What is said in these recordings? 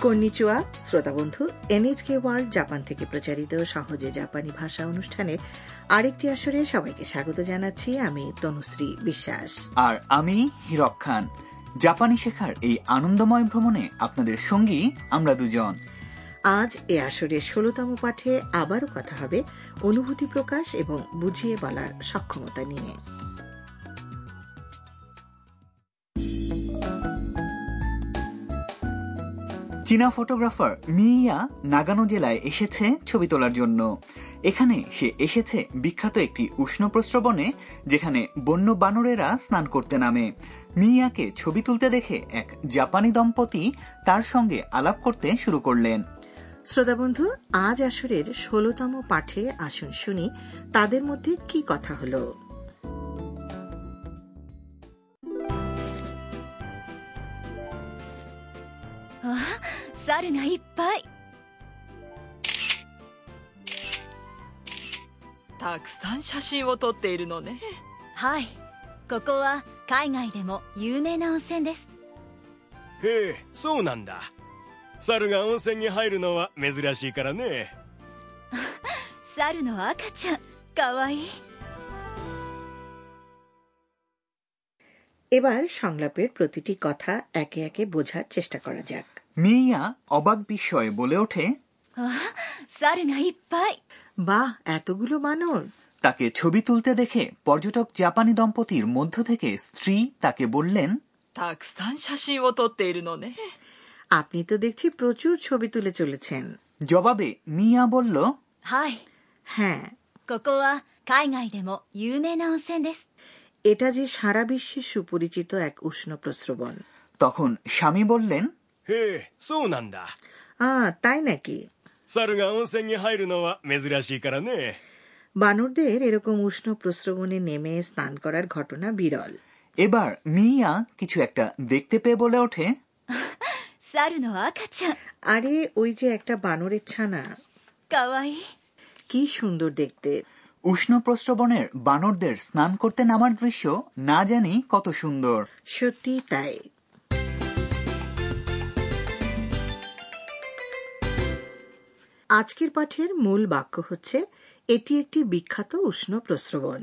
কন্নিচুয়া শ্রোতা বন্ধু এনএচকে world Japan থেকে প্রচারিত সহজে জাপানি ভাষা অনুষ্ঠানের আরেকটি আসরে সবাইকে স্বাগত জানাচ্ছি আমি তনুশ্রী বিশ্বাস। আর আমি হিরক খান। জাপানি শেখার এই আনন্দময় ভ্রমণে আপনাদের সঙ্গী আমরা দুজন। আজ এ আসরের ষোলতম পাঠে আবারও কথা হবে অনুভূতি প্রকাশ এবং বুঝিয়ে বলার সক্ষমতা নিয়ে। চীনা ফটোগ্রাফার মিয়া নাগানো জেলায় এসেছে ছবি তোলার জন্য। এখানে সে এসেছে বিখ্যাত একটি উষ্ণ প্রস্রবণে, যেখানে বন্য বানরেরা স্নান করতে নামে। মিয়াকে ছবি তুলতে দেখে এক জাপানি দম্পতি তার সঙ্গে আলাপ করতে শুরু করলেন। শ্রোতা বন্ধু, আজ আসরের ষোলতম পাঠে আসুন শুনি, তাদের মধ্যে কি কথা হলো? 猿がいっぱいたくさん写真を撮っているのねはいここは海外でも有名な温泉です へえそうなんだ猿が温泉に入るのは珍しいからね 猿の赤ちゃんかわいい এবার সংলাপের প্রতিটি কথা একে একে বোঝার চেষ্টা করা যাক মিয়া অবাক বিস্ময়ে বলে ওঠে あ猿がいっぱい বাহ এতগুলো বানর তাকে ছবি তুলতে দেখে পর্যটক জাপানি দম্পতির মধ্য থেকে স্ত্রী তাকে বললেন たくさん写真を撮っているのね আপনি তো দেখছি প্রচুর ছবি তুলে চলেছেন জবাবে মিয়া বলল はい হ্যাঁ ここは海外でも有名な温泉です এটা যে সারা বিশ্বে সুপরিচিত এক উষ্ণ প্রস্রবণ তখন স্বামী বললেন へえそうなんだ আ তাই নাকি 猿が温泉に入るのは珍しいからね বানরদের এরকম উষ্ণ প্রস্রবণে নেমে স্নান করার ঘটনা বিরল এবার মিয়া কিছু একটা দেখতে পেয়ে বলে ওঠে 猿の赤ちゃん আরে ওই যে একটা বানরের ছানা かわいい কি সুন্দর দেখতে উষ্ণ প্রস্রবণের বানরদের স্নান করতে নামার দৃশ্য না জানি কত সুন্দর সত্যি তাই আজকের পাঠের মূল বাক্য হচ্ছে এটি একটি বিখ্যাত উষ্ণ প্রস্রবণ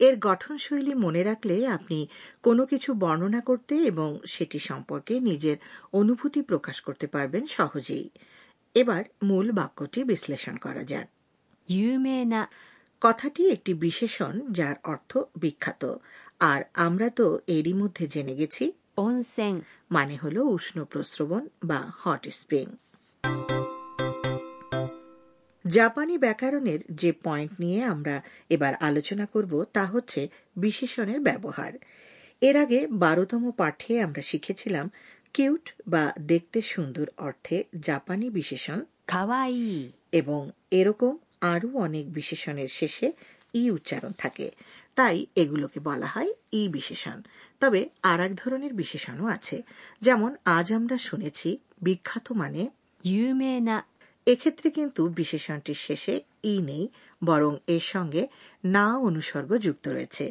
এর গঠনশৈলী মনে রাখলে আপনি কোনো কিছু বর্ণনা করতে এবং সেটি সম্পর্কে নিজের অনুভূতি প্রকাশ করতে পারবেন সহজেই। এবার মূল বাক্যটি বিশ্লেষণ করা যাক কথাটি একটি বিশেষণ যার অর্থ বিখ্যাত। আর আমরা তো এরই মধ্যে জেনে গেছি অনসেং মানে হল উষ্ণ প্রস্রবণ বা হট স্প্রিং জাপানি ব্যাকরণের যে পয়েন্ট নিয়ে আমরা এবার আলোচনা করব তা হচ্ছে বিশেষণের ব্যবহার। এর আগে বারোতম পাঠে আমরা শিখেছিলাম কিউট বা দেখতে সুন্দর অর্থে জাপানি বিশেষণ খাওয়াই এবং এরকম আরও অনেক বিশেষণের শেষে ই উচ্চারণ থাকে। তাই এগুলোকে বলা হয় ই বিশেষণ। তবে আর এক ধরনের বিশেষণও আছে। যেমন আজ আমরা শুনেছি বিখ্যাত মানে ইউমেনা। এক্ষেত্রে কিন্তু বিশেষণটির শেষে ই নেই বরং এর সঙ্গে না অনুসর্গ যুক্ত রয়েছে।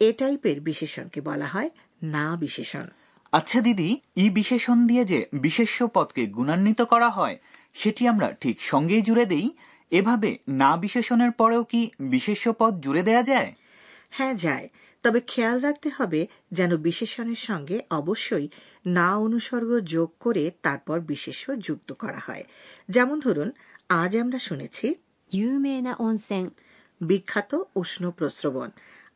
এ টাইপের বিশেষণকে বলা হয় না বিশেষণ। আচ্ছা দিদি ই বিশেষণ দিয়ে যে বিশেষ্য পদকে গুণান্বিত করা হয় সেটি আমরা ঠিক সঙ্গেই জুড়ে দেই। এভাবে না বিশেষণের পরেও কি বিশেষ্য পদ জুড়ে দেয়া যায়? হ্যাঁ যায়। তবে খেয়াল রাখতে হবে যেন বিশেষণের সঙ্গে অবশ্যই না অনুসর্গ যোগ করে তারপর বিশেষ্য যুক্ত করা হয়। যেমন ধরুন আজ আমরা শুনেছি বিখ্যাত উষ্ণ প্রস্রবণ।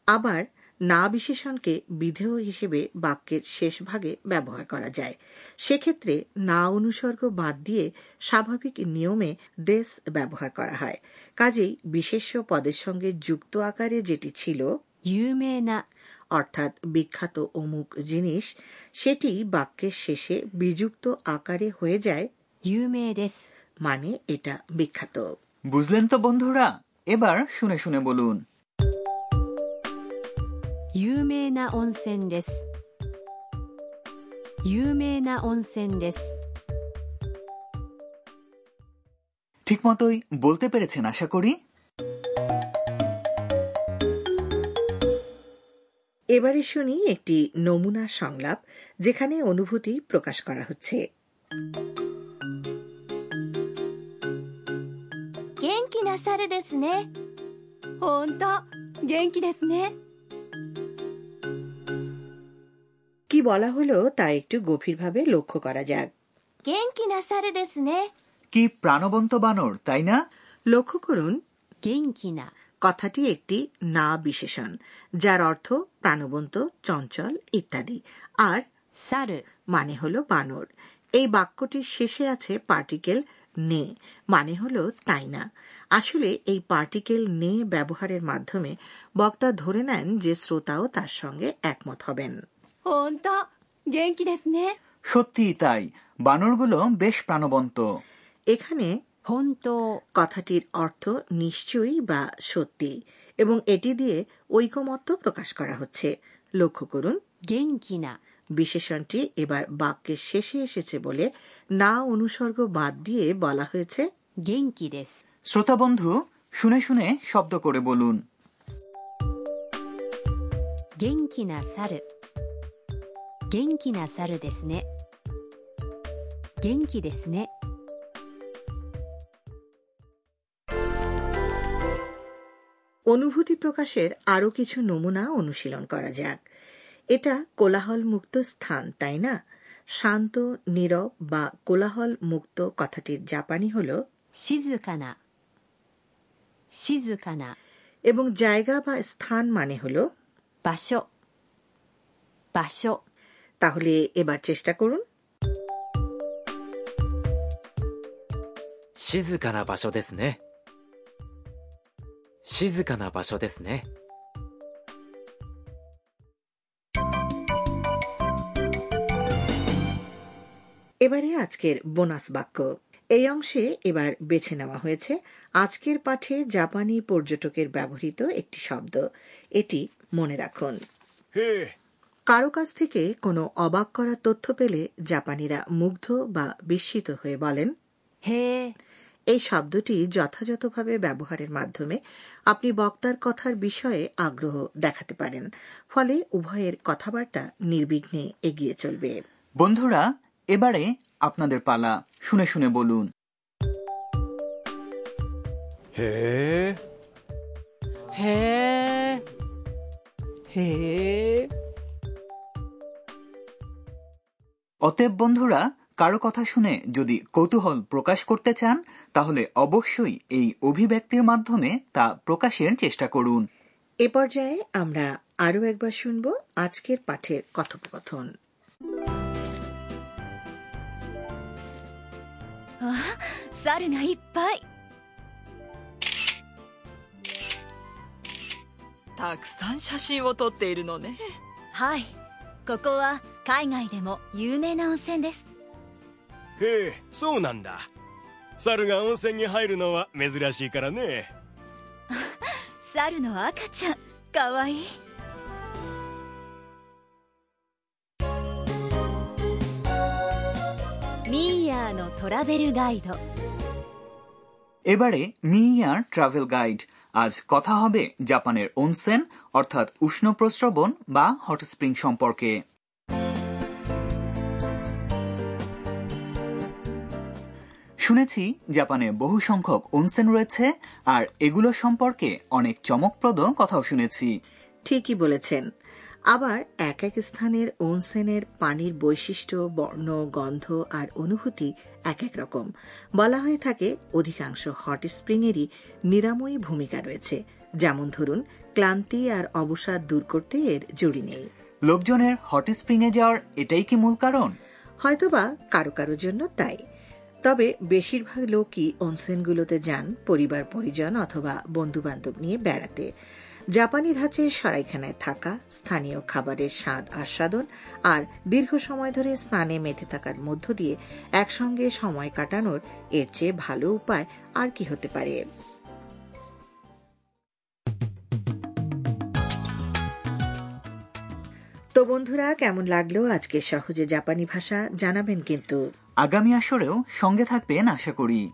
আবার না বিশেষণকে বিধেয় হিসেবে বাক্যের শেষ ভাগে ব্যবহার করা যায়। সেক্ষেত্রে না অনুসর্গ বাদ দিয়ে স্বাভাবিক নিয়মে দেশ ব্যবহার করা হয়। কাজেই বিশেষ্য পদের সঙ্গে যুক্ত আকারে যেটি ছিল, ইউমেনা, অর্থাৎ বিখ্যাত অমুক জিনিস, সেটি বাক্যের শেষে বিযুক্ত আকারে হয়ে যায় মানে এটা বিখ্যাত। বুঝলেন তো বন্ধুরা? এবার শুনে শুনে বলুন। 有名な温泉です有名な温泉です ঠিকমতোই বলতে পেরেছেন আশা করি এবারে শুনি একটি নমুনা সংলাপ যেখানে অনুভূতি প্রকাশ করা হচ্ছে 元気な猿ですねほんと元気ですね বলা হলো তা একটু গভীরভাবে লক্ষ্য করা যাক। গেঙ্কি না দেশনে কি প্রাণবন্ত বানর তাই না? লক্ষ্য করুন গেঙ্কি না কথাটি একটি না বিশেষণ যার অর্থ প্রাণবন্ত চঞ্চল ইত্যাদি। আর সার। মানে হলো বানর। এই বাক্যটির শেষে আছে পার্টিকেল নে মানে হলো তাই না। আসলে এই পার্টিকেল নে ব্যবহারের মাধ্যমে বক্তা ধরে নেন যে শ্রোতাও তার সঙ্গে একমত হবেন। ほんと元気ですね সত্যিই তাই বানরগুলো বেশ প্রাণবন্ত এখানে 本当 কথাটির অর্থ নিশ্চয়ই বা সত্যি এবং এটি দিয়ে ঐকমত্য প্রকাশ করা হচ্ছে লক্ষ্য করুন 元気な বিশেষণটি এবার বাক্যের শেষে এসেছে বলে না অনুসর্গ বাদ দিয়ে বলা হয়েছে 元気です শ্রোতা বন্ধু শুনে শুনে শব্দ করে বলুন 元気な猿 元気な猿ですね元気ですね অনুভূতি প্রকাশের আরও কিছু নমুনা অনুশীলন করা যাক এটা কোলাহল মুক্ত স্থান তাই না শান্ত নীরব বা কোলাহল মুক্ত কথাটির জাপানি হল 静かな静かな এবং জায়গা বা স্থান মানে হল 場所場所 তাহলে এবার চেষ্টা করুন 静かな場所ですね静かな場所ですね এবারে আজকের বোনাস বাক্য এই অংশে এবার বেছে নেওয়া হয়েছে আজকের পাঠে জাপানি পর্যটকের ব্যবহৃত একটি শব্দ এটি মনে রাখুন へえ কারও কাছ থেকে কোনো অবাক করা তথ্য পেলে জাপানিরা মুগ্ধ বা বিস্মিত হয়ে বলেন হে। এই শব্দটি যথাযথভাবে ব্যবহারের মাধ্যমে আপনি বক্তার কথার বিষয়ে আগ্রহ দেখাতে পারেন ফলে উভয়ের কথাবার্তা নির্বিঘ্নে এগিয়ে চলবে। বন্ধুরা এবারে আপনাদের পালা শুনে শুনে বলুন। হে। হে। হে। অতএব বন্ধুরা কারো কথা শুনে যদি কৌতূহল প্রকাশ করতে চান তাহলে অবশ্যই এই অভিব্যক্তির মাধ্যমে তা প্রকাশের চেষ্টা করুন এ পর্যায়ে আমরা আরও একবার শুনব আজকের পাঠের কথোপকথন あ猿がいっぱいたくさん写真を撮っているのねはいここは 海外でも有名な温泉です へえそうなんだ猿が温泉に入るのは珍しいからね 猿の赤ちゃんかわいいミーヤーのトラベルガイド এবারে মিয়ার ট্রাভেল গাইড আজ কথা হবে জাপানের ওনসেন অর্থাৎ উষ্ণ প্রস্রবণ বা হট স্প্রিং সম্পর্কে শুনেছি জাপানে বহু সংখ্যক ওনসেন রয়েছে আর এগুলো সম্পর্কে অনেক চমকপ্রদ কথাও শুনেছি। ঠিকই বলেছেন। আবার এক এক স্থানের ওনসেনের পানির বৈশিষ্ট্য বর্ণ গন্ধ আর অনুভূতি এক এক রকম। বলা হয়ে থাকে অধিকাংশ হট স্প্রিংয়েরই নিরাময়ী ভূমিকা রয়েছে। যেমন ধরুন ক্লান্তি আর অবসাদ দূর করতে এর জুড়ি নেই। লোকজনের হট স্প্রিং এ যাওয়ার এটাই কি মূল কারণ? হয়তোবা কারও কারোর জন্য তাই। তবে বেশিরভাগ লোকই অনসেনগুলোতে যান পরিবার, পরিজন অথবা বন্ধু বান্ধব নিয়ে বেড়াতে। জাপানি ধাঁচে সরাইখানায় থাকা, স্থানীয় খাবারের স্বাদ আস্বাদন আর দীর্ঘ সময় ধরে স্নানে মেতে থাকার মধ্য দিয়ে একসঙ্গে সময় কাটানোর এর চেয়ে ভালো উপায় আর কি হতে পারে। তো বন্ধুরা, কেমন লাগল আজকে সহজে জাপানি ভাষা? জানাবেন কিন্তু। আগামী আসরেও সঙ্গে থাকবেন আশা করি।